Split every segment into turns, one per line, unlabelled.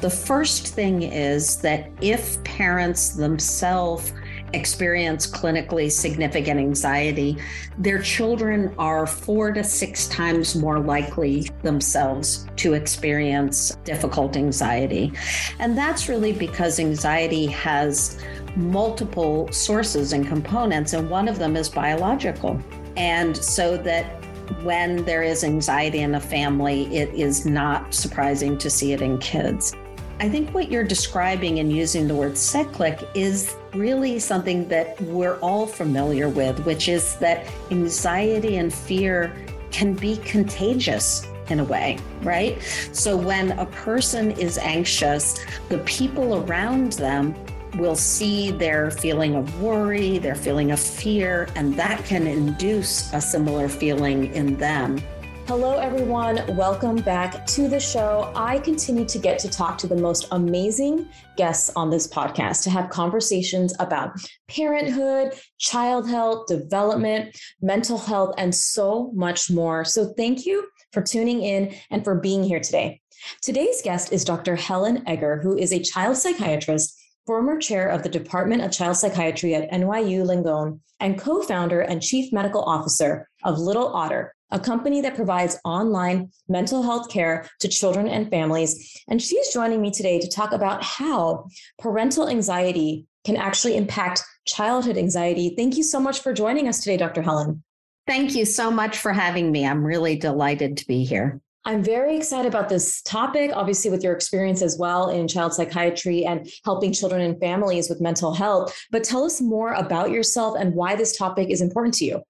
The first thing is that if parents themselves experience clinically significant anxiety, their children are four to six times more likely themselves to experience difficult anxiety. And that's really because anxiety has multiple sources and components, and one of them is biological. And so that when there is anxiety in a family, it is not surprising to see it in kids. I think what you're describing and using the word cyclic is really something that we're all familiar with, which is that anxiety and fear can be contagious in a way, right? So when a person is anxious, the people around them will see their feeling of worry, their feeling of fear, and that can induce a similar feeling in them.
Hello, everyone. Welcome back to the show. I continue to get to talk to the most amazing guests on this podcast to have conversations about parenthood, child health, development, mental health, and so much more. So, thank you for tuning in and for being here today. Today's guest is Dr. Helen Egger, who is a child psychiatrist former chair of the Department of Child Psychiatry at NYU Langone, and co founder and chief medical officer of Little Otter, a company that provides online mental health care to children and families. And she's joining me today to talk about how parental anxiety can actually impact childhood anxiety. Thank you so much for joining us today, Dr. Helen.
Thank you so much for having me. I'm really delighted to be here.
I'm very excited about this topic, obviously, with your experience as well in child psychiatry and helping children and families with mental health. But tell us more about yourself and why this topic is important to you.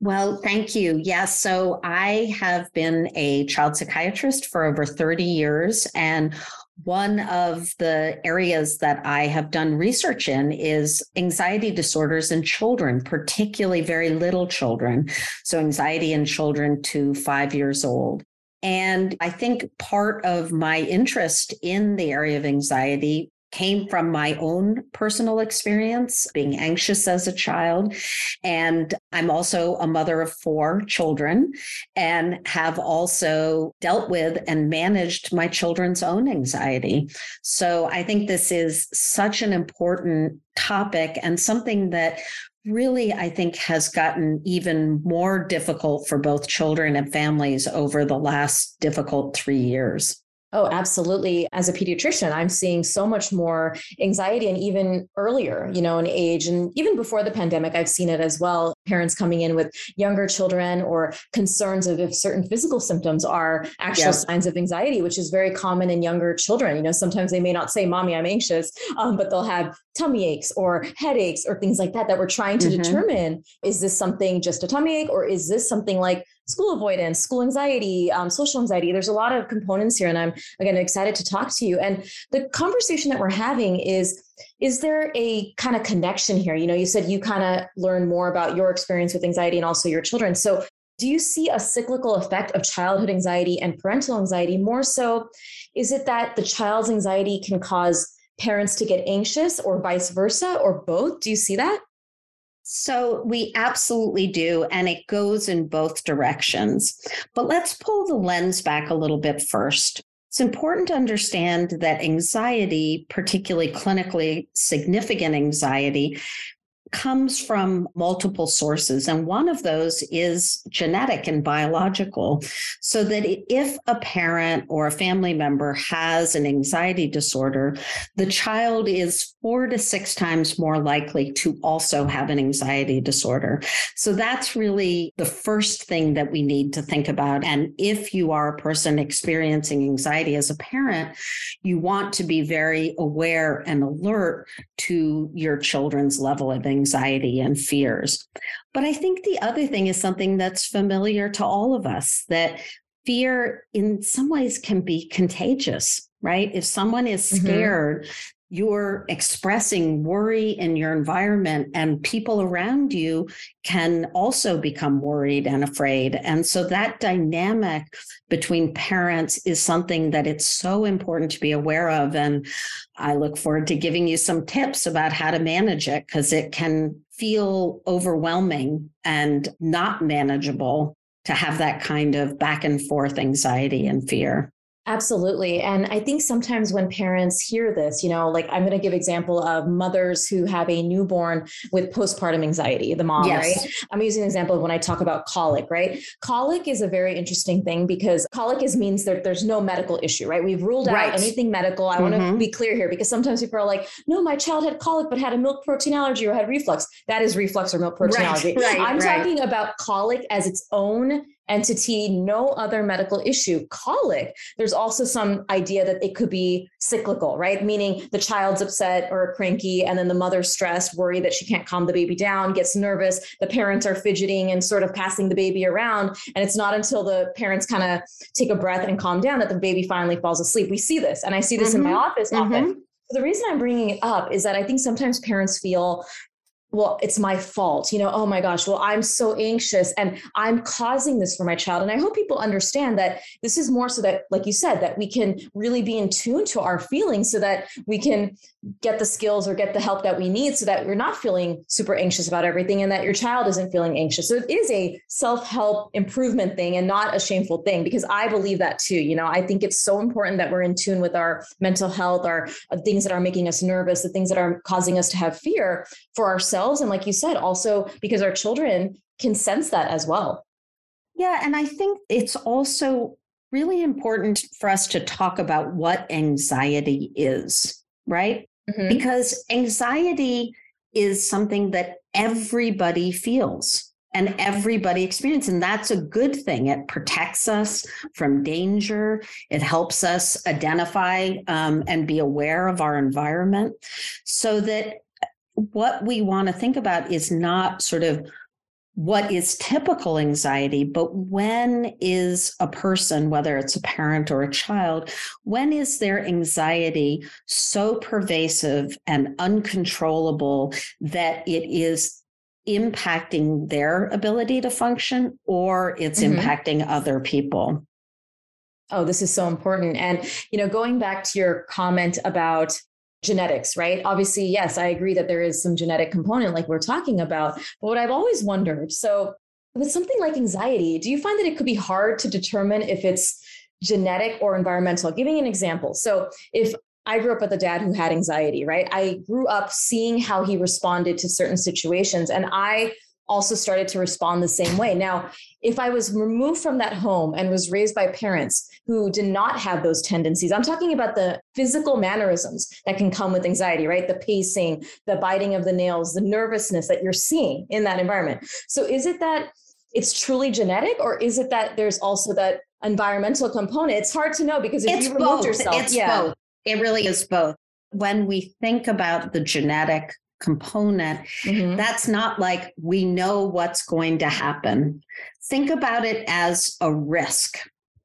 Well, thank you. Yes. So I have been a child psychiatrist for over 30 years. And one of the areas that I have done research in is anxiety disorders in children, particularly very little children. So, anxiety in children to five years old. And I think part of my interest in the area of anxiety came from my own personal experience being anxious as a child. And I'm also a mother of four children and have also dealt with and managed my children's own anxiety. So I think this is such an important topic and something that really, I think, has gotten even more difficult for both children and families over the last difficult three years.
Oh, absolutely. As a pediatrician, I'm seeing so much more anxiety and even earlier, you know, in age. And even before the pandemic, I've seen it as well. Parents coming in with younger children or concerns of if certain physical symptoms are actual signs of anxiety, which is very common in younger children. You know, sometimes they may not say, Mommy, I'm anxious, um, but they'll have tummy aches or headaches or things like that, that we're trying to mm-hmm. determine is this something just a tummy ache or is this something like school avoidance, school anxiety, um, social anxiety. There's a lot of components here, and I'm again excited to talk to you. And the conversation that we're having is is there a kind of connection here? You know, you said you kind of learn more about your experience with anxiety and also your children. So do you see a cyclical effect of childhood anxiety and parental anxiety? More so, is it that the child's anxiety can cause parents to get anxious or vice versa or both? Do you see that?
So we absolutely do. And it goes in both directions. But let's pull the lens back a little bit first. It's important to understand that anxiety, particularly clinically significant anxiety, comes from multiple sources. And one of those is genetic and biological. So that if a parent or a family member has an anxiety disorder, the child is four to six times more likely to also have an anxiety disorder. So that's really the first thing that we need to think about. And if you are a person experiencing anxiety as a parent, you want to be very aware and alert to your children's level of anxiety and fears. But I think the other thing is something that's familiar to all of us that fear in some ways can be contagious, right? If someone is mm-hmm. scared, mm-hmm you're expressing worry in your environment and people around you can also become worried and afraid. And so that dynamic between parents is something that it's so important to be aware of and i look forward to giving you some tips about how to manage it because it can feel overwhelming and not manageable to have that kind of back and forth anxiety and fear
Absolutely. And I think sometimes when parents hear this, you know, like I'm going to give example of mothers who have a newborn with postpartum anxiety, the mom, yes. right? I'm using an example of when I talk about colic, right? Colic is a very interesting thing because colic is means that there's no medical issue, right? We've ruled right. out anything medical. I mm-hmm. want to be clear here because sometimes people are like, no, my child had colic but had a milk protein allergy or had reflux. That is reflux or milk protein right. allergy. Right. I'm talking about colic as its own entity, no other medical issue. Colic, there's also some idea that it could be cyclical, right? Meaning the child's upset or cranky, and then the mother's stressed, worried that she can't calm the baby down, gets nervous. The parents are fidgeting and sort of passing the baby around. And it's not until the parents kind of take a breath and calm down that the baby finally falls asleep. We see this, and I see this mm-hmm. in my mm-hmm. office mm-hmm. often. The reason I'm bringing it up is that I think sometimes parents feel well, it's my fault. You know, oh my gosh, well, I'm so anxious and I'm causing this for my child. And I hope people understand that this is more so that, like you said, that we can really be in tune to our feelings so that we can get the skills or get the help that we need so that we're not feeling super anxious about everything and that your child isn't feeling anxious. So it is a self help improvement thing and not a shameful thing because I believe that too. You know, I think it's so important that we're in tune with our mental health, our uh, things that are making us nervous, the things that are causing us to have fear for ourselves ourselves and like you said also because our children can sense that as well
yeah and i think it's also really important for us to talk about what anxiety is right mm-hmm. because anxiety is something that everybody feels and everybody experiences. And that's a good thing. It protects us from danger. It helps us identify um, and be aware of our environment so that what we want to think about is not sort of what is typical anxiety, but when is a person, whether it's a parent or a child, when is their anxiety so pervasive and uncontrollable that it is impacting their ability to function or it's mm-hmm. impacting other people?
Oh, this is so important. And, you know, going back to your comment about genetics, right? Obviously, yes, I agree that there is some genetic component like we're talking about. But what I've always wondered so, with something like anxiety, do you find that it could be hard to determine if it's genetic or environmental? Giving an example. So, if I grew up with a dad who had anxiety, right? I grew up seeing how he responded to certain situations, and I also started to respond the same way. Now, if I was removed from that home and was raised by parents who did not have those tendencies, I'm talking about the physical mannerisms that can come with anxiety, right? The pacing, the biting of the nails, the nervousness that you're seeing in that environment. So is it that it's truly genetic or is it that there's also that environmental component? It's hard to know because if
it's
you remove yourself,
it's yeah. both. It really is both. When we think about the genetic component, mm-hmm. that's not like we know what's going to happen. Think about it as a risk.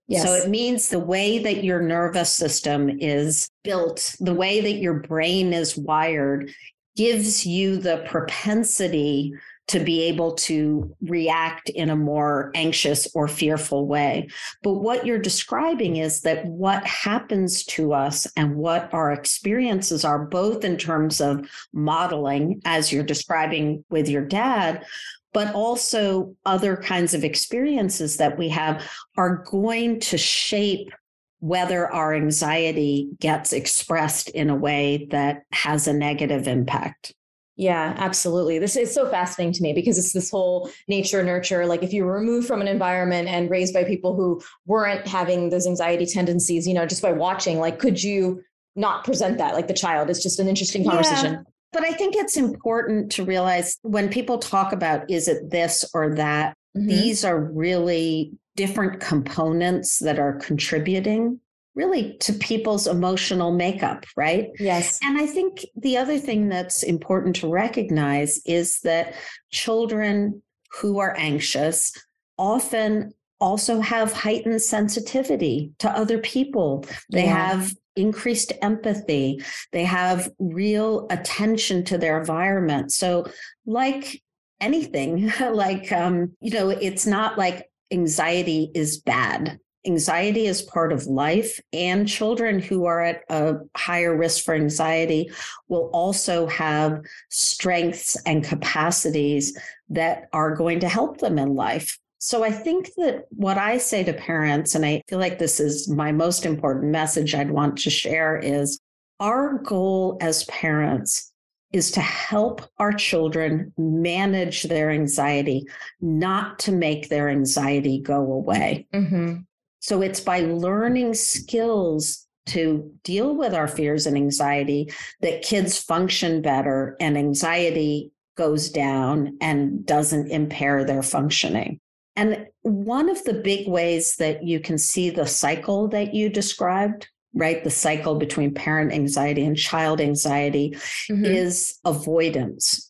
Yes. So it means the way that your nervous system is built, the way that your brain is wired, gives you the propensity to be able to react in a more anxious or fearful way. But what you're describing is that what happens to us and what our experiences are, both in terms of modeling, as you're describing with your dad, but also other kinds of experiences that we have are going to shape whether our anxiety gets expressed in a way that has a negative impact.
Yeah, absolutely. This is so fascinating to me because it's this whole nature nurture. Like if you were removed from an environment and raised by people who weren't having those anxiety tendencies, you know, just by watching, like could you not present that like the child? It's just an interesting conversation. Yeah,
but I think it's important to realize when people talk about is it this or that, mm-hmm. these are really different components that are contributing really to people's emotional makeup, right?
Yes.
And I think the other thing that's important to recognize is that children who are anxious often also have heightened sensitivity to other people. They yeah. have increased empathy. They have real attention to their environment. So, like anything, like, um, you know, it's not like anxiety is bad anxiety is part of life, and children who are at a higher risk for anxiety will also have strengths and capacities that are going to help them in life. So I think that what I say to parents, and I feel like this is my most important message I'd want to share, is our goal as parents is to help our children manage their anxiety, not to make their anxiety go away. Mm-hmm. So it's by learning skills to deal with our fears and anxiety that kids function better and anxiety goes down and doesn't impair their functioning. And one of the big ways that you can see the cycle that you described, right? The cycle between parent anxiety and child anxiety mm-hmm. is avoidance.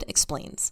Explains.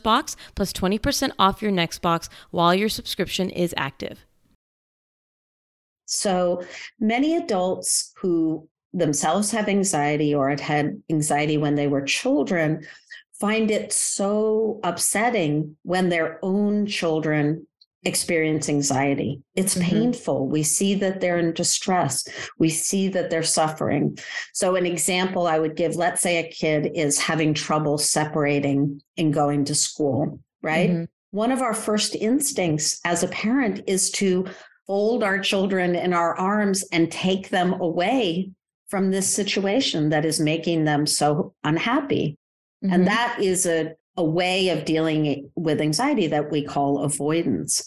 box plus 20% off your next box while your subscription is active.
So many adults who themselves have anxiety or had had anxiety when they were children find it so upsetting when their own children experience anxiety. It's mm-hmm. painful. We see that they're in distress. We see that they're suffering. So, an example I would give let's say a kid is having trouble separating and going to school, right? Mm-hmm. One of our first instincts as a parent is to fold our children in our arms and take them away from this situation that is making them so unhappy. Mm-hmm. And that is a a way of dealing with anxiety that we call avoidance.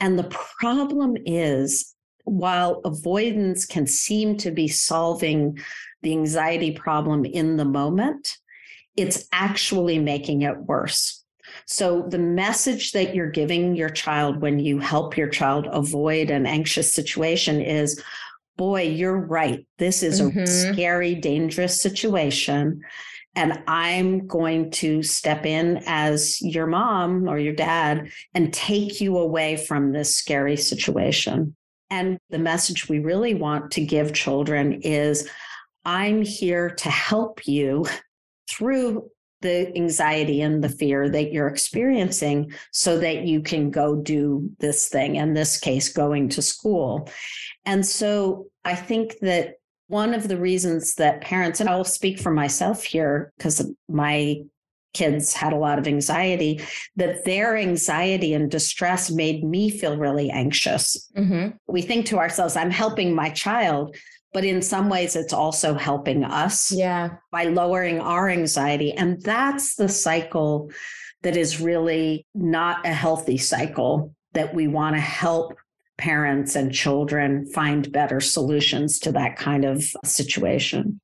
And the problem is, while avoidance can seem to be solving the anxiety problem in the moment, it's actually making it worse. So, the message that you're giving your child when you help your child avoid an anxious situation is boy, you're right. This is mm-hmm. a scary, dangerous situation. And I'm going to step in as your mom or your dad and take you away from this scary situation. And the message we really want to give children is I'm here to help you through the anxiety and the fear that you're experiencing so that you can go do this thing, in this case, going to school. And so I think that one of the reasons that parents, and I'll speak for myself here because my kids had a lot of anxiety, that their anxiety and distress made me feel really anxious. Mm-hmm. We think to ourselves, I'm helping my child, but in some ways it's also helping us
yeah
by lowering our anxiety and that's the cycle that is really not a healthy cycle that we want to help parents and children find better solutions to that kind of situation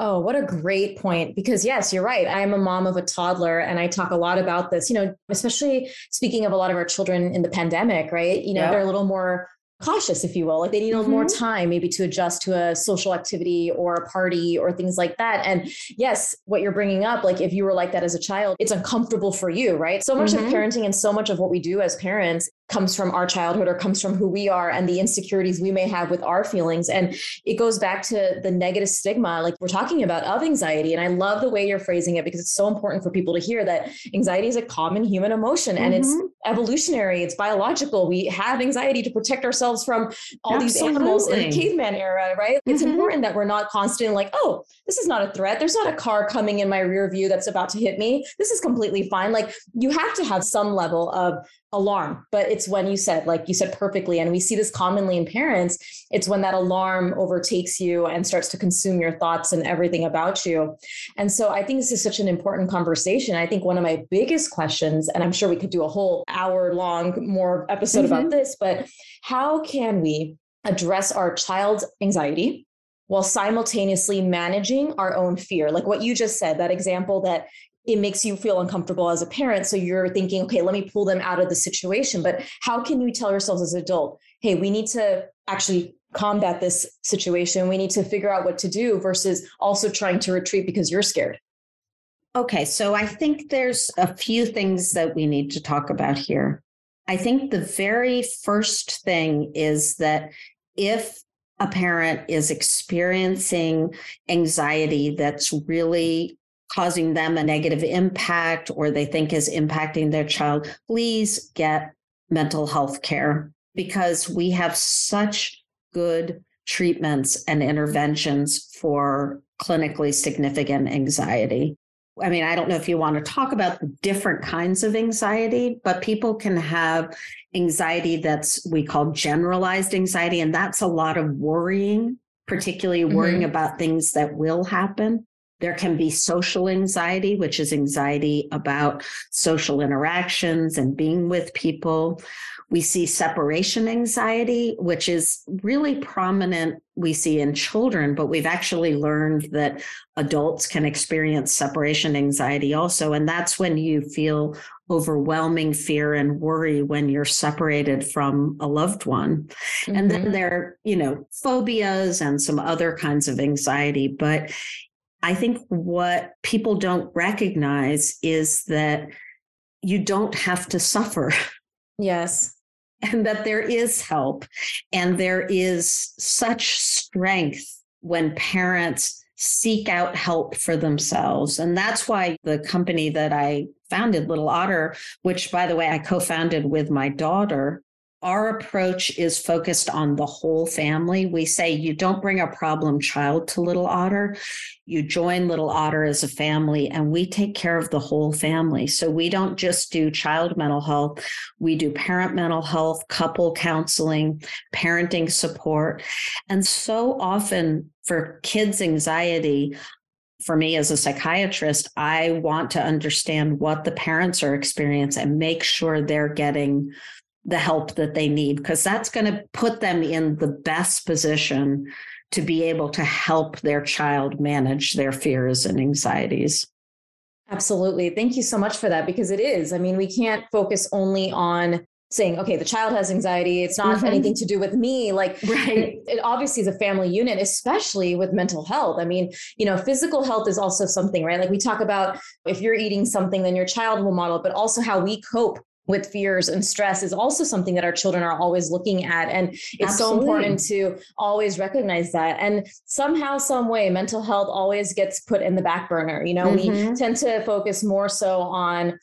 Oh, what a great point. Because, yes, you're right. I am a mom of a toddler, and I talk a lot about this, you know, especially speaking of a lot of our children in the pandemic, right? You know, yep. they're a little more cautious, if you will. Like they need mm-hmm. more time maybe to adjust to a social activity or a party or things like that. And yes, what you're bringing up, like if you were like that as a child, it's uncomfortable for you, right? So much mm-hmm. of parenting and so much of what we do as parents comes from our childhood or comes from who we are and the insecurities we may have with our feelings. And it goes back to the negative stigma, like we're talking about, of anxiety. And I love the way you're phrasing it because it's so important for people to hear that anxiety is a common human emotion mm-hmm. and it's mm-hmm. evolutionary, it's biological. We have anxiety to protect ourselves from all Absolutely. these animals in the caveman era, right? It's mm-hmm. important that we're not constantly like, oh, this is not a threat. There's not a car coming in my rear view that's about to hit me. This is completely fine. Like you have to have some level of alarm but it's when you said like you said perfectly and we see this commonly in parents it's when that alarm overtakes you and starts to consume your thoughts and everything about you and so i think this is such an important conversation i think one of my biggest questions and i'm sure we could do a whole hour long more episode mm-hmm. about this but how can we address our child's anxiety while simultaneously managing our own fear. Like what you just said, that example that it makes you feel uncomfortable as a parent. So you're thinking, okay, let me pull them out of the situation. But how can you tell ourselves as an adult, hey, we need to actually combat this situation. We need to figure out what to do versus also trying to retreat because you're scared.
Okay, so I think there's a few things that we need to talk about here. I think the very first thing is that if a parent is experiencing anxiety that's really causing them a negative impact or they think is impacting their child, please get mental health care because we have such good treatments and interventions for clinically significant anxiety. I mean, I don't know if you want to talk about the different kinds of anxiety, but people can have anxiety that's we call generalized anxiety, and that's a lot of worrying, particularly worrying mm-hmm. about things that will happen. There can be social anxiety, which is anxiety about social interactions and being with people. We see separation anxiety, which is really prominent, we see in children, but we've actually learned that adults can experience separation anxiety also. And that's when you feel overwhelming fear and worry when you're separated from a loved one. Mm-hmm. And then mm-hmm. there are, you know, phobias and some other kinds of anxiety. But I think what people don't recognize is that you don't have to suffer.
Yes.
And that there is help and there is such strength when parents seek out help for themselves. And that's why the company that I founded, Little Otter, which by the way, I co founded with my daughter, our approach is focused on the whole family. We say you don't bring a problem child to Little Otter. You join Little Otter as a family, and we take care of the whole family. So we don't just do child mental health, we do parent mental health, couple counseling, parenting support. And so often for kids' anxiety, for me as a psychiatrist, I want to understand what the parents are experiencing and make sure they're getting the help that they need because that's going to put them in the best position to be able to help their child manage their fears and anxieties.
Absolutely. Thank you so much for that because it is. I mean, we can't focus only on saying, okay, the child has anxiety. It's not mm-hmm. anything to do with me. Like, right. it, it, obviously is a family unit, especially with mental health. I mean, you know, physical health is also something, right? Like we talk about if you're eating something, then your child will model, it, but also how we cope with fears and stress is also something that our children are always looking at and it's Absolutely. so important to always recognize that and somehow some way mental health always gets put in the back burner you know mm-hmm. we tend to focus more so on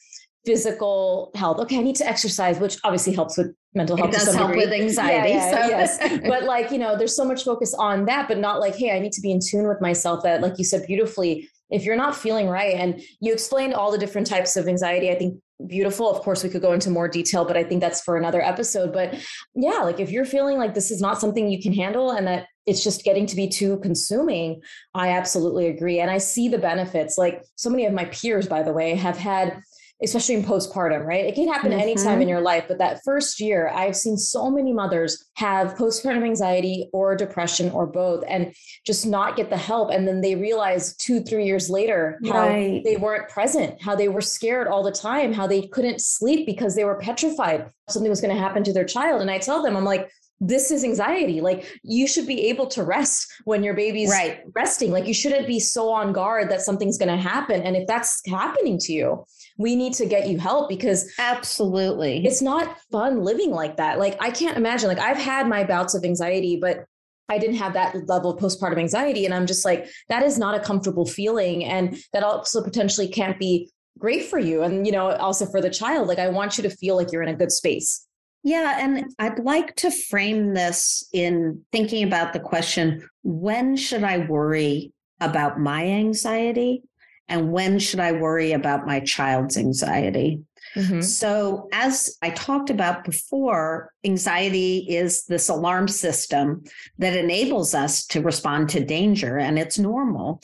physical health. Okay, I need to exercise, which obviously helps with mental health.
It does help degree. with anxiety. Yeah,
yeah, so. yes. But like, you know, there's so much focus on that, but not like, hey, I need to be in tune with myself that, like you said beautifully, if you're not feeling right, and you explained all the different types of anxiety, I think beautiful. Of course, we could go into more detail, but I think that's for another episode. But yeah, like if you're feeling like this is not something you can handle and that it's just getting to be too consuming, I absolutely agree. And I see the benefits. Like so many of my peers, by the way, have had especially in postpartum, right? It can happen mm-hmm. anytime in your life, but that first year, I've seen so many mothers have postpartum anxiety or depression or both and just not get the help. And then they realize two, three years later how right. they weren't present, how they were scared all the time, how they couldn't sleep because they were petrified something was going to happen to their child. And I tell them, I'm like, this is anxiety. Like you should be able to rest when your baby's right. resting. Like you shouldn't be so on guard that something's going to happen. And if that's happening to you, we need to get you help because
absolutely
it's not fun living like that. Like I can't imagine, like I've had my bouts of anxiety, but I didn't have that level of postpartum anxiety. And I'm just like, that is not a comfortable feeling. And that also potentially can't be great for you. And, you know, also for the child, like I want you to feel like you're in a good space.
Yeah. And I'd like to frame this in thinking about the question when should I worry about my anxiety? And when should I worry about my child's anxiety? Mm-hmm. So, as I talked about before, anxiety is this alarm system that enables us to respond to danger, and it's normal.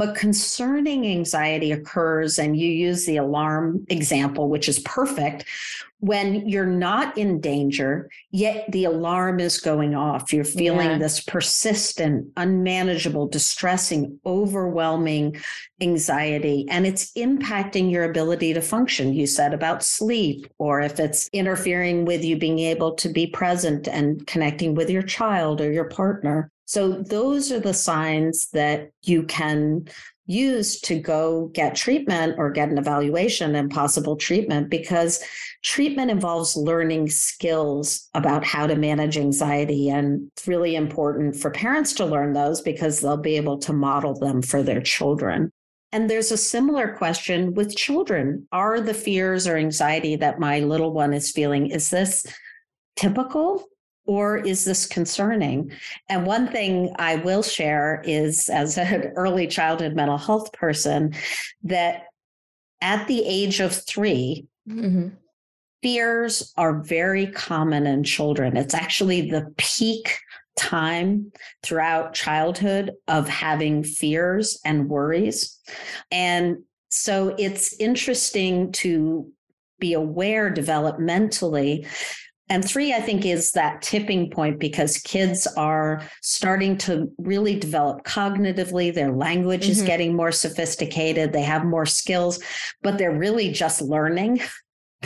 But concerning anxiety occurs, and you use the alarm example, which is perfect, when you're not in danger, yet the alarm is going off. You're feeling yeah. this persistent, unmanageable, distressing, overwhelming anxiety, and it's impacting your ability to function. You said about sleep, or if it's interfering with you being able to be present and connecting with your child or your partner. So, those are the signs that you can use to go get treatment or get an evaluation and possible treatment because treatment involves learning skills about how to manage anxiety. And it's really important for parents to learn those because they'll be able to model them for their children. And there's a similar question with children. Are the fears or anxiety that my little one is feeling, is this typical or is this concerning? And one thing I will share is, as an early childhood mental health person, that at the age of 3 mm-hmm. fears are very common in children. It's actually the peak time throughout childhood of having fears and worries. And so it's interesting to be aware developmentally and three, I think, is that tipping point because kids are starting to really develop cognitively. Their language mm-hmm. is getting more sophisticated. They have more skills, but they're really just learning.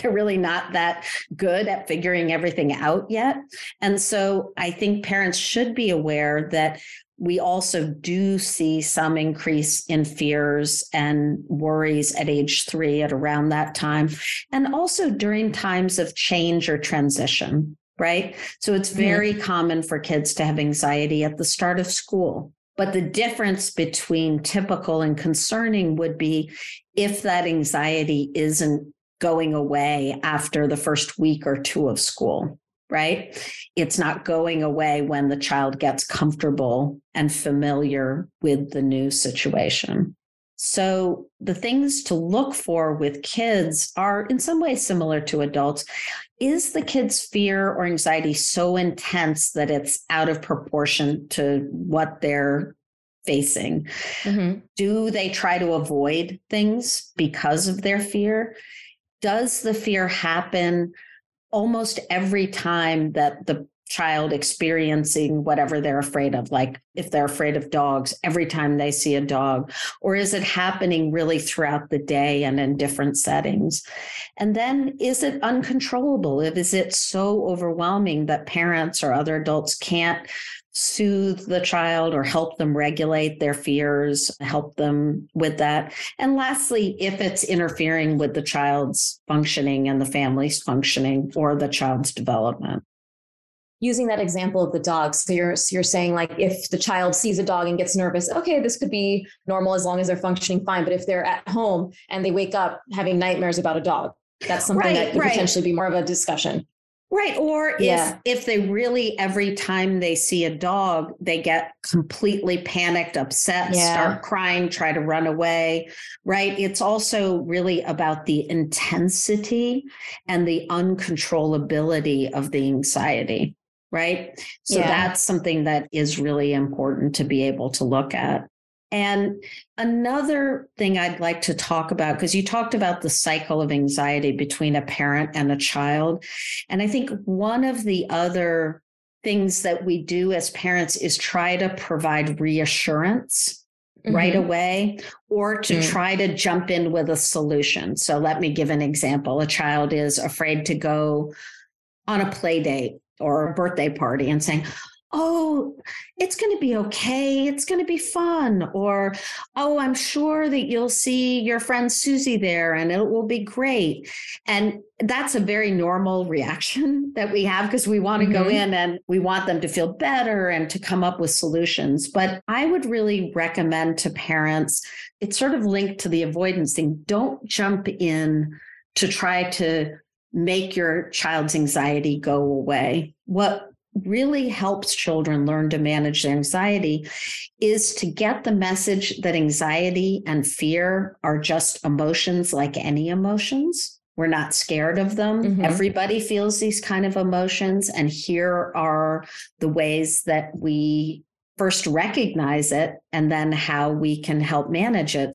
They're really not that good at figuring everything out yet. And so I think parents should be aware that we also do see some increase in fears and worries at age three at around that time, and also during times of change or transition, right? So it's very mm-hmm. common for kids to have anxiety at the start of school. But the difference between typical and concerning would be if that anxiety isn't going away after the first week or two of school right? It's not going away when the child gets comfortable and familiar with the new situation. So, the things to look for with kids are in some ways similar to adults. Is the kid's fear or anxiety so intense that it's out of proportion to what they're facing? Mm-hmm. Do they try to avoid things because of their fear? Does the fear happen almost every time that the child experiencing whatever they're afraid of, like if they're afraid of dogs every time they see a dog? Or is it happening really throughout the day and in different settings? And then is it uncontrollable? Is it so overwhelming that parents or other adults can't soothe the child or help them regulate their fears, help them with that. And lastly, if it's interfering with the child's functioning and the family's functioning or the child's development.
Using that example of the dog, so you're you're saying like if the child sees a dog and gets nervous, okay, this could be normal as long as they're functioning fine. But if they're at home and they wake up having nightmares about a dog, that's something right, that could right. potentially be more of a discussion.
Right. Or yeah. if if they really every time they see a dog, they get completely panicked, upset, yeah. start crying, try to run away. Right. It's also really about the intensity and the uncontrollability of the anxiety. Right. So yeah. that's something that is really important to be able to look at. And another thing I'd like to talk about, because you talked about the cycle of anxiety between a parent and a child. And I think one of the other things that we do as parents is try to provide reassurance mm-hmm. right away or to mm-hmm. try to jump in with a solution. So let me give an example. A child is afraid to go on a play date or a birthday party and saying, oh, it's going to be okay. It's going to be fun. Or, oh, I'm sure that you'll see your friend Susie there and it will be great. And that's a very normal reaction that we have because we want to mm-hmm. go in and we want them to feel better and to come up with solutions. But I would really recommend to parents, it's sort of linked to the avoidance thing. Don't jump in to try to make your child's anxiety go away. What really helps children learn to manage their anxiety is to get the message that anxiety and fear are just emotions like any emotions. We're not scared of them. Mm-hmm. Everybody feels these kind of emotions. And here are the ways that we first recognize it and then how we can help manage it.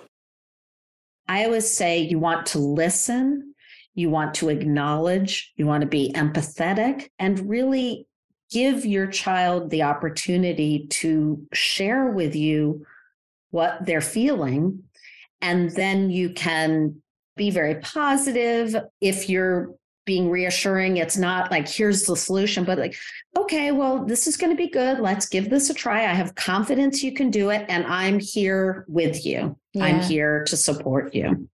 I always say you want to listen, you want to acknowledge, you want to be empathetic, and really give your child the opportunity to share with you what they're feeling. And then you can be very positive. If you're being reassuring, it's not like, here's the solution, but like, okay, well, this is going to be good. Let's give this a try. I have confidence you can do it. And I'm here with you. Yeah. I'm here to support you.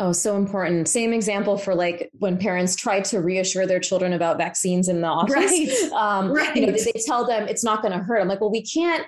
Oh, so important. Same example for like when parents try to reassure their children about vaccines in the office. Right. Um, right. You know, they, tell them it's not going to hurt. I'm like, well, we can't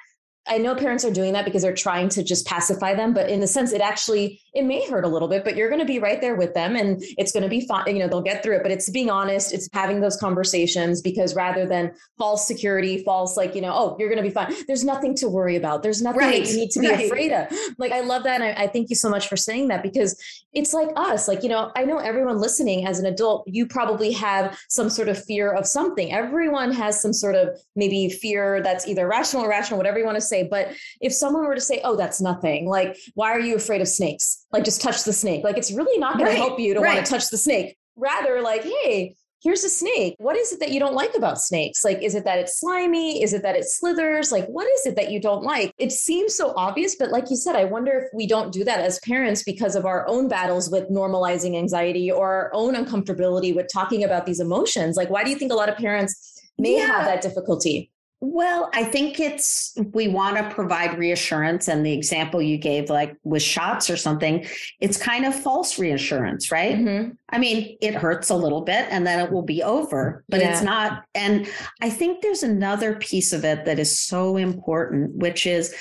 I know parents are doing that because they're trying to just pacify them, but in a sense, it actually it may hurt a little bit, but you're going to be right there with them, and it's going to be fine. You know, they'll get through it. But it's being honest, it's having those conversations because rather than false security, false like you know, oh, you're going to be fine. There's nothing to worry about. There's nothing right. that you need to be right. afraid of. Like I love that, and I, I thank you so much for saying that because it's like us. Like you know, I know everyone listening as an adult, you probably have some sort of fear of something. Everyone has some sort of maybe fear that's either rational or irrational, whatever you want to say say, but if someone were to say, oh, that's nothing, like, why are you afraid of snakes? Like, just touch the snake. Like, it's really not going right, to help you to right. want to touch the snake. Rather, like, hey, here's a snake. What is it that you don't like about snakes? Like, is it that it's slimy? Is it that it slithers? Like, what is it that you don't like? It seems so obvious, but like you said, I wonder if we don't do that as parents because of our own battles with normalizing anxiety or our own uncomfortability with talking about these emotions. Like, why do you think a lot of parents may yeah. have that difficulty?
Well, I think it's we want to provide reassurance. And the example you gave, like with shots or something, it's kind of false reassurance, right? Mm-hmm. I mean, it hurts a little bit and then it will be over, but yeah. it's not. And I think there's another piece of it that is so important, which is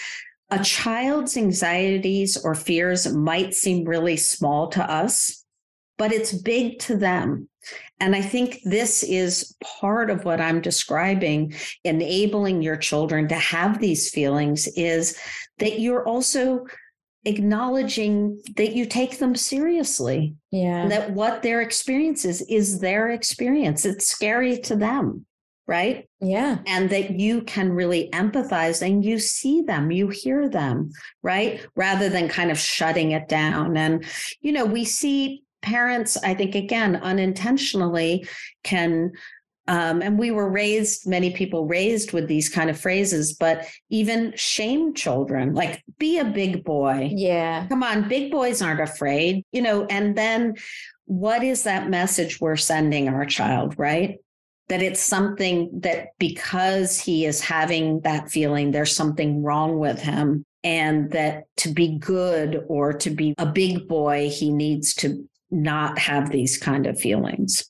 a child's anxieties or fears might seem really small to us, but it's big to them. And I think this is part of what I'm describing, enabling your children to have these feelings is that you're also acknowledging that you take them seriously.
Yeah.
That what their experience is, is their experience. It's scary to them. Right.
Yeah.
And that you can really empathize and you see them, you hear them, right? Rather than kind of shutting it down. And, you know, we see parents, I think, again, unintentionally can. Um, and we were raised, many people raised with these kind of phrases, but even shame children, like be a big boy.
Yeah.
Come on, big boys aren't afraid, you know, and then what is that message we're sending our child, right? that it's something that because he is having that feeling, there's something wrong with him. And that to be good or to be a big boy, he needs to not have these kind of feelings.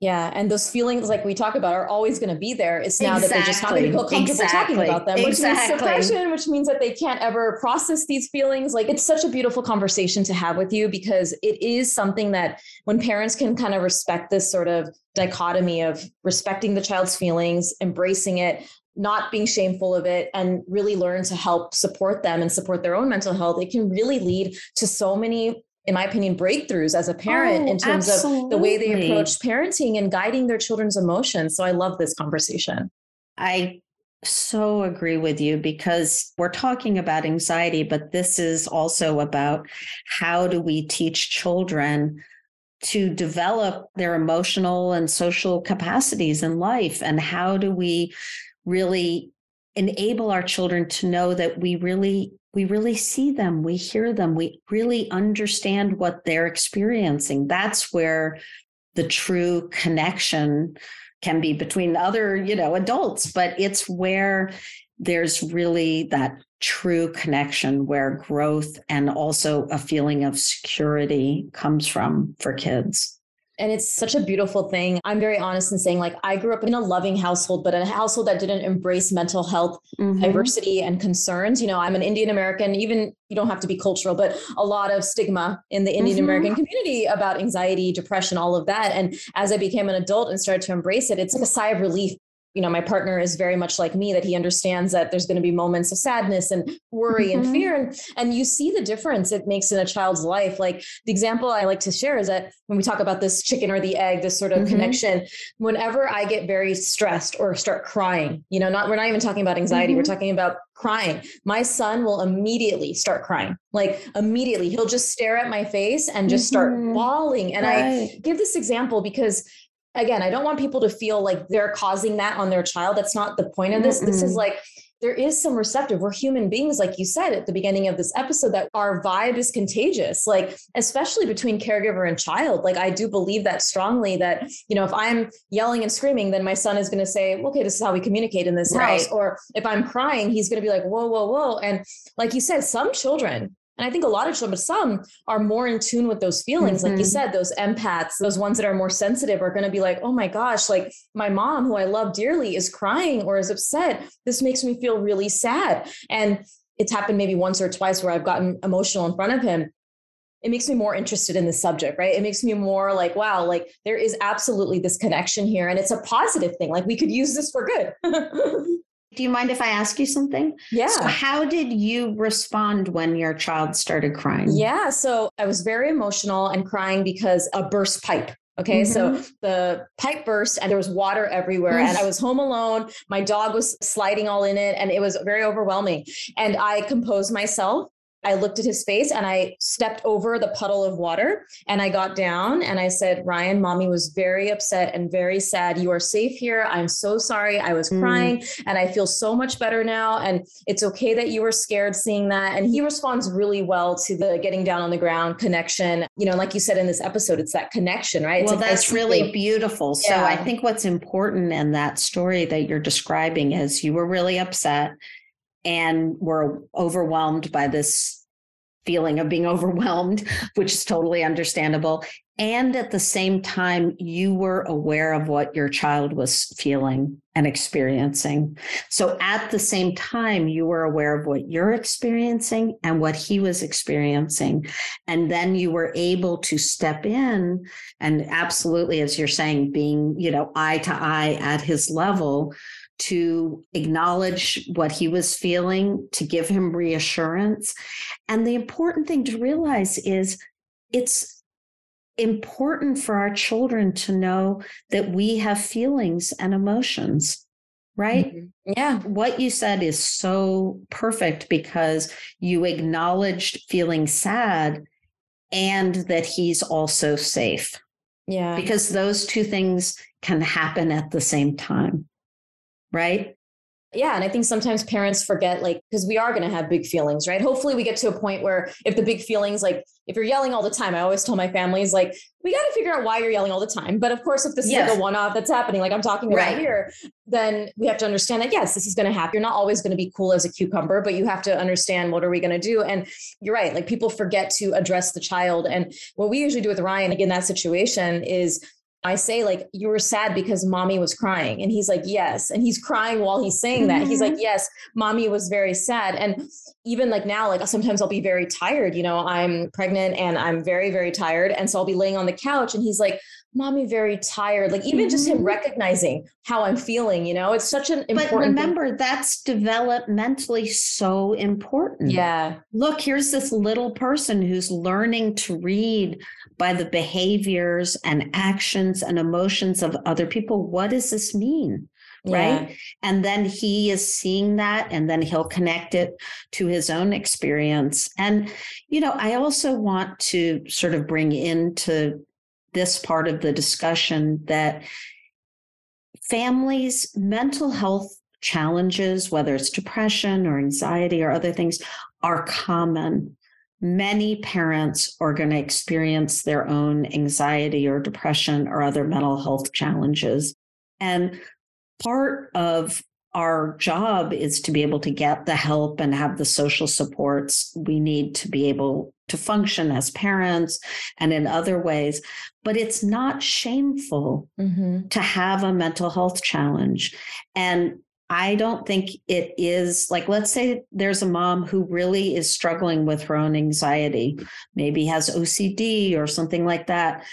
Yeah, and those feelings, like we talk about, are always going to be there. It's now exactly. that they're just not going to feel comfortable exactly. talking about them, which exactly. means suppression, which means that they can't ever process these feelings. Like it's such a beautiful conversation to have with you because it is something that when parents can kind of respect this sort of dichotomy of respecting the child's feelings, embracing it, not being shameful of it and really learn to help support them and support their own mental health, it can really lead to so many in my opinion, breakthroughs as a parent oh, in terms absolutely. of the way they approach parenting and guiding their children's emotions. So I love this conversation.
I so agree with you because we're talking about anxiety, but this is also about how do we teach children to develop their emotional and social capacities in life? And how do we really enable our children to know that we really we really see them, we hear them, we really understand what they're experiencing. That's where the true connection can be between other, you know, adults, but it's where there's really that true connection where growth and also a feeling of security comes from for kids.
And it's such a beautiful thing. I'm very honest in saying, like, I grew up in a loving household, but a household that didn't embrace mental health mm-hmm. diversity and concerns. You know, I'm an Indian American, even you don't have to be cultural, but a lot of stigma in the Indian American mm-hmm. community about anxiety, depression, all of that. And as I became an adult and started to embrace it, it's like a sigh of relief you know my partner is very much like me that he understands that there's going to be moments of sadness and worry mm-hmm. and fear and and you see the difference it makes in a child's life like the example i like to share is that when we talk about this chicken or the egg this sort of mm-hmm. connection whenever i get very stressed or start crying you know not we're not even talking about anxiety mm-hmm. we're talking about crying my son will immediately start crying like immediately he'll just stare at my face and just start mm-hmm. bawling and right. i give this example because again, I don't want people to feel like they're causing that on their child. That's not the point of this. Mm-mm. This is like, there is some receptive. We're human beings, like you said at the beginning of this episode, that our vibe is contagious, like, especially between caregiver and child. Like, I do believe that strongly that, you know, if I'm yelling and screaming, then my son is going to say, okay, this is how we communicate in this right. house. Or if I'm crying, he's going to be like, whoa, whoa, whoa. And like you said, some children And I think a lot of children, but some are more in tune with those feelings. Mm-hmm. Like you mm-hmm. said, those empaths, those ones that are more sensitive are going to be like, oh my gosh, like my mom, who I love dearly, is crying or is upset. This makes me feel really sad. And it's happened maybe once or twice where I've gotten emotional in front of him it makes me more interested in the subject, right? It makes me more like, wow, like there is absolutely this connection here and it's a positive thing. Like we could use this for good.
Do you mind if I ask you something?
Yeah.
So, how did you respond when your child started crying?
Yeah. So, I was very emotional and crying because a burst pipe. Okay. Mm-hmm. So the pipe burst and there was water everywhere. and I was home alone. My dog was sliding all in it and it was very overwhelming. And I composed myself I looked at his face and I stepped over the puddle of water and I got down and I said, Ryan, mommy was very upset and very sad. You are safe here. I'm so sorry. I was mm. crying and I feel so much better now. And it's okay that you were scared seeing that. And he responds really well to the getting down on the ground connection. You know, like you said in this episode, it's that connection, right?
Well,
like,
that's really beautiful. So yeah. I think what's important in that story that you're describing is you were really upset and were overwhelmed by this feeling of being overwhelmed, which is totally understandable. And at the same time, you were aware of what your child was feeling and experiencing. So at the same time, you were aware of what you're experiencing and what he was experiencing. And then you were able to step in and absolutely, as you're saying, being, you know, eye to eye at his level to acknowledge what he was feeling, to give him reassurance. And the important thing to realize is it's important for our children to know that we have feelings and emotions, right?
Mm-hmm. Yeah.
What you said is so perfect because you acknowledged feeling sad and that he's also safe.
Yeah.
Because those two things can happen at the same time right?
Yeah. And I think sometimes parents forget, like, because we are going to have big feelings, right? Hopefully, we get to a point where if the big feelings, like, if you're yelling all the time, I always tell my families, like, we got to figure out why you're yelling all the time. But of course, if this yes. is like a one off that's happening, like I'm talking about right. here, then we have to understand that, yes, this is going to happen. You're not always going to be cool as a cucumber, but you have to understand what are we going to do. And you're right. Like, people forget to address the child. And what we usually do with Ryan, like, in that situation is, I say, like, you were sad because mommy was crying. And he's like, yes. And he's crying while he's saying that. Mm-hmm. He's like, mm-hmm. yes, mommy was very sad. And even like now, like sometimes I'll be very tired. You know, I'm pregnant and I'm very, very tired. And so I'll be laying on the couch and he's like, mommy very tired like even mm-hmm. just him mm-hmm. recognizing how i'm feeling you know it's such an important
but remember thing. that's developmentally so important
yeah
look here's this little person who's learning to read by the behaviors and actions and emotions of other people what does this mean right and then he is seeing that and then he'll connect it to his own experience and you know i also want to sort of bring into this part of the discussion that families' mental health challenges, whether it's depression or anxiety or other things, are common. Many parents are going to experience their own anxiety or depression or other mental health challenges. And part of our job is to be able to get the help and have the social supports we need to be able to function as parents and in other ways. But it's not shameful mm-hmm. to have a mental health challenge. And I don't think it is like, let's say there's a mom who really is struggling with her own anxiety, maybe has OCD or something like that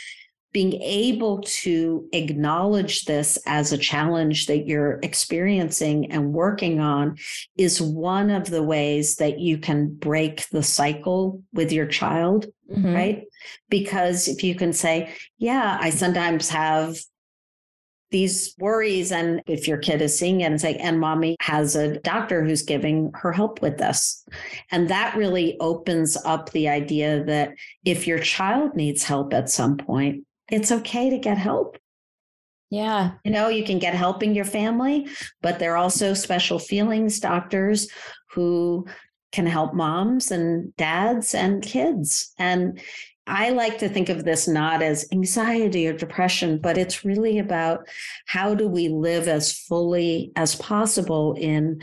being able to acknowledge this as a challenge that you're experiencing and working on is one of the ways that you can break the cycle with your child, mm-hmm. right? Because if you can say, yeah, I sometimes have these worries. And if your kid is seeing it and say, and mommy has a doctor who's giving her help with this. And that really opens up the idea that if your child needs help at some point, it's okay to get help.
Yeah.
You know, you can get helping your family, but there are also special feelings doctors who can help moms and dads and kids. And I like to think of this not as anxiety or depression, but it's really about how do we live as fully as possible in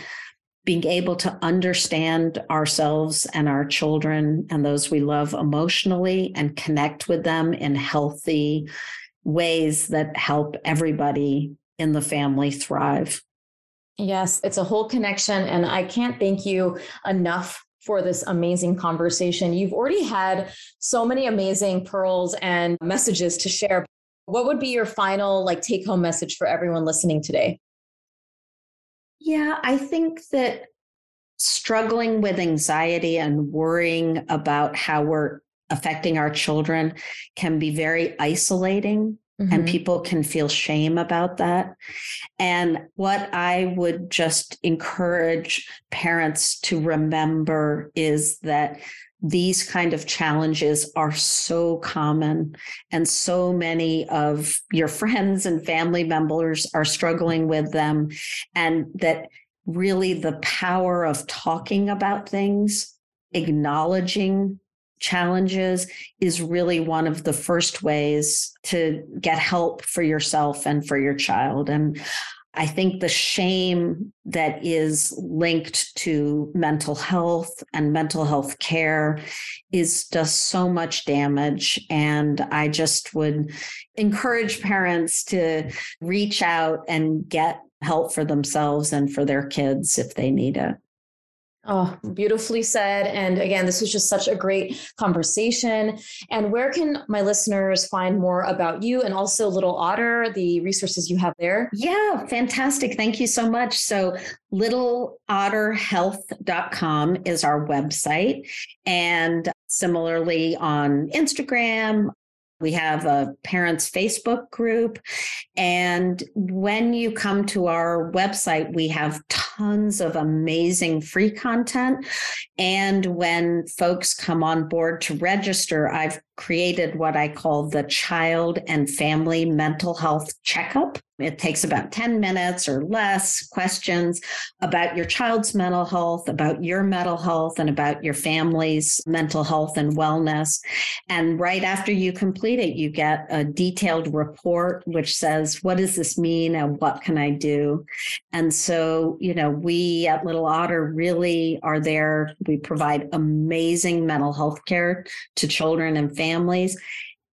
being able to understand ourselves and our children and those we love emotionally and connect with them in healthy ways that help everybody in the family thrive.
Yes, it's a whole connection. And I can't thank you enough for this amazing conversation. You've already had so many amazing pearls and messages to share. What would be your final like take home message for everyone listening today?
Yeah, I think that struggling with anxiety and worrying about how we're affecting our children can be very isolating. Mm-hmm. And people can feel shame about that. And what I would just encourage parents to remember is that these kind of challenges are so common and so many of your friends and family members are struggling with them and that really the power of talking about things acknowledging challenges is really one of the first ways to get help for yourself and for your child. And I think the shame that is linked to mental health and mental health care is does so much damage. And I just would encourage parents to reach out and get help for themselves and for their kids if they need it.
Oh, beautifully said. And again, this was just such a great conversation. And where can my listeners find more about you and also Little Otter, the resources you have there?
Yeah, fantastic. Thank you so much. So, littleotterhealth.com is our website. And similarly on Instagram, we have a parents Facebook group. And when you come to our website, we have tons of amazing free content. And when folks come on board to register, I've created what I call the child and family mental health checkup. It takes about 10 minutes or less questions about your child's mental health, about your mental health, and about your family's mental health and wellness. And right after you complete it, you get a detailed report which says, what does this mean and what can I do? And so, you know, we at Little Otter really are there. We provide amazing mental health care to children and families.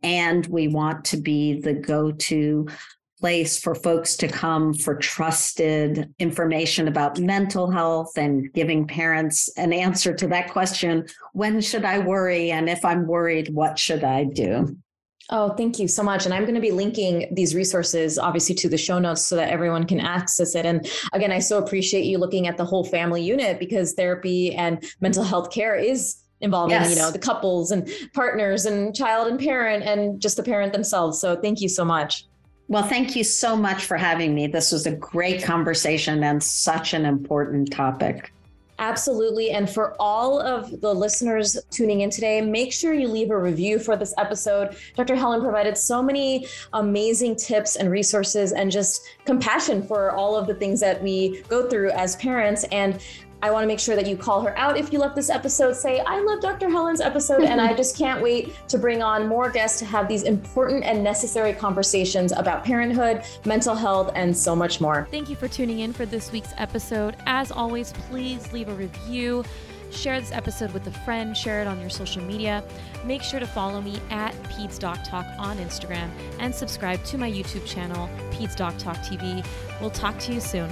And we want to be the go to place for folks to come for trusted information about mental health and giving parents an answer to that question when should I worry? And if I'm worried, what should I do?
Oh, thank you so much. And I'm going to be linking these resources obviously to the show notes so that everyone can access it. And again, I so appreciate you looking at the whole family unit because therapy and mental health care is involving, yes. you know, the couples and partners and child and parent and just the parent themselves. So thank you so much.
Well, thank you so much for having me. This was a great conversation and such an important topic.
Absolutely. And for all of the listeners tuning in today, make sure you leave a review for this episode. Dr. Helen provided so many amazing tips and resources and just compassion for all of the things that we go through as parents. And I want to make sure that you call her out if you love this episode. Say, I love Dr. Helen's episode, and I just can't wait to bring on more guests to have these important and necessary conversations about parenthood, mental health, and so much more.
Thank you for tuning in for this week's episode. As always, please leave a review. Share this episode with a friend, share it on your social media. Make sure to follow me at Peds Doc Talk on Instagram and subscribe to my YouTube channel, Peds Doc Talk TV. We'll talk to you soon.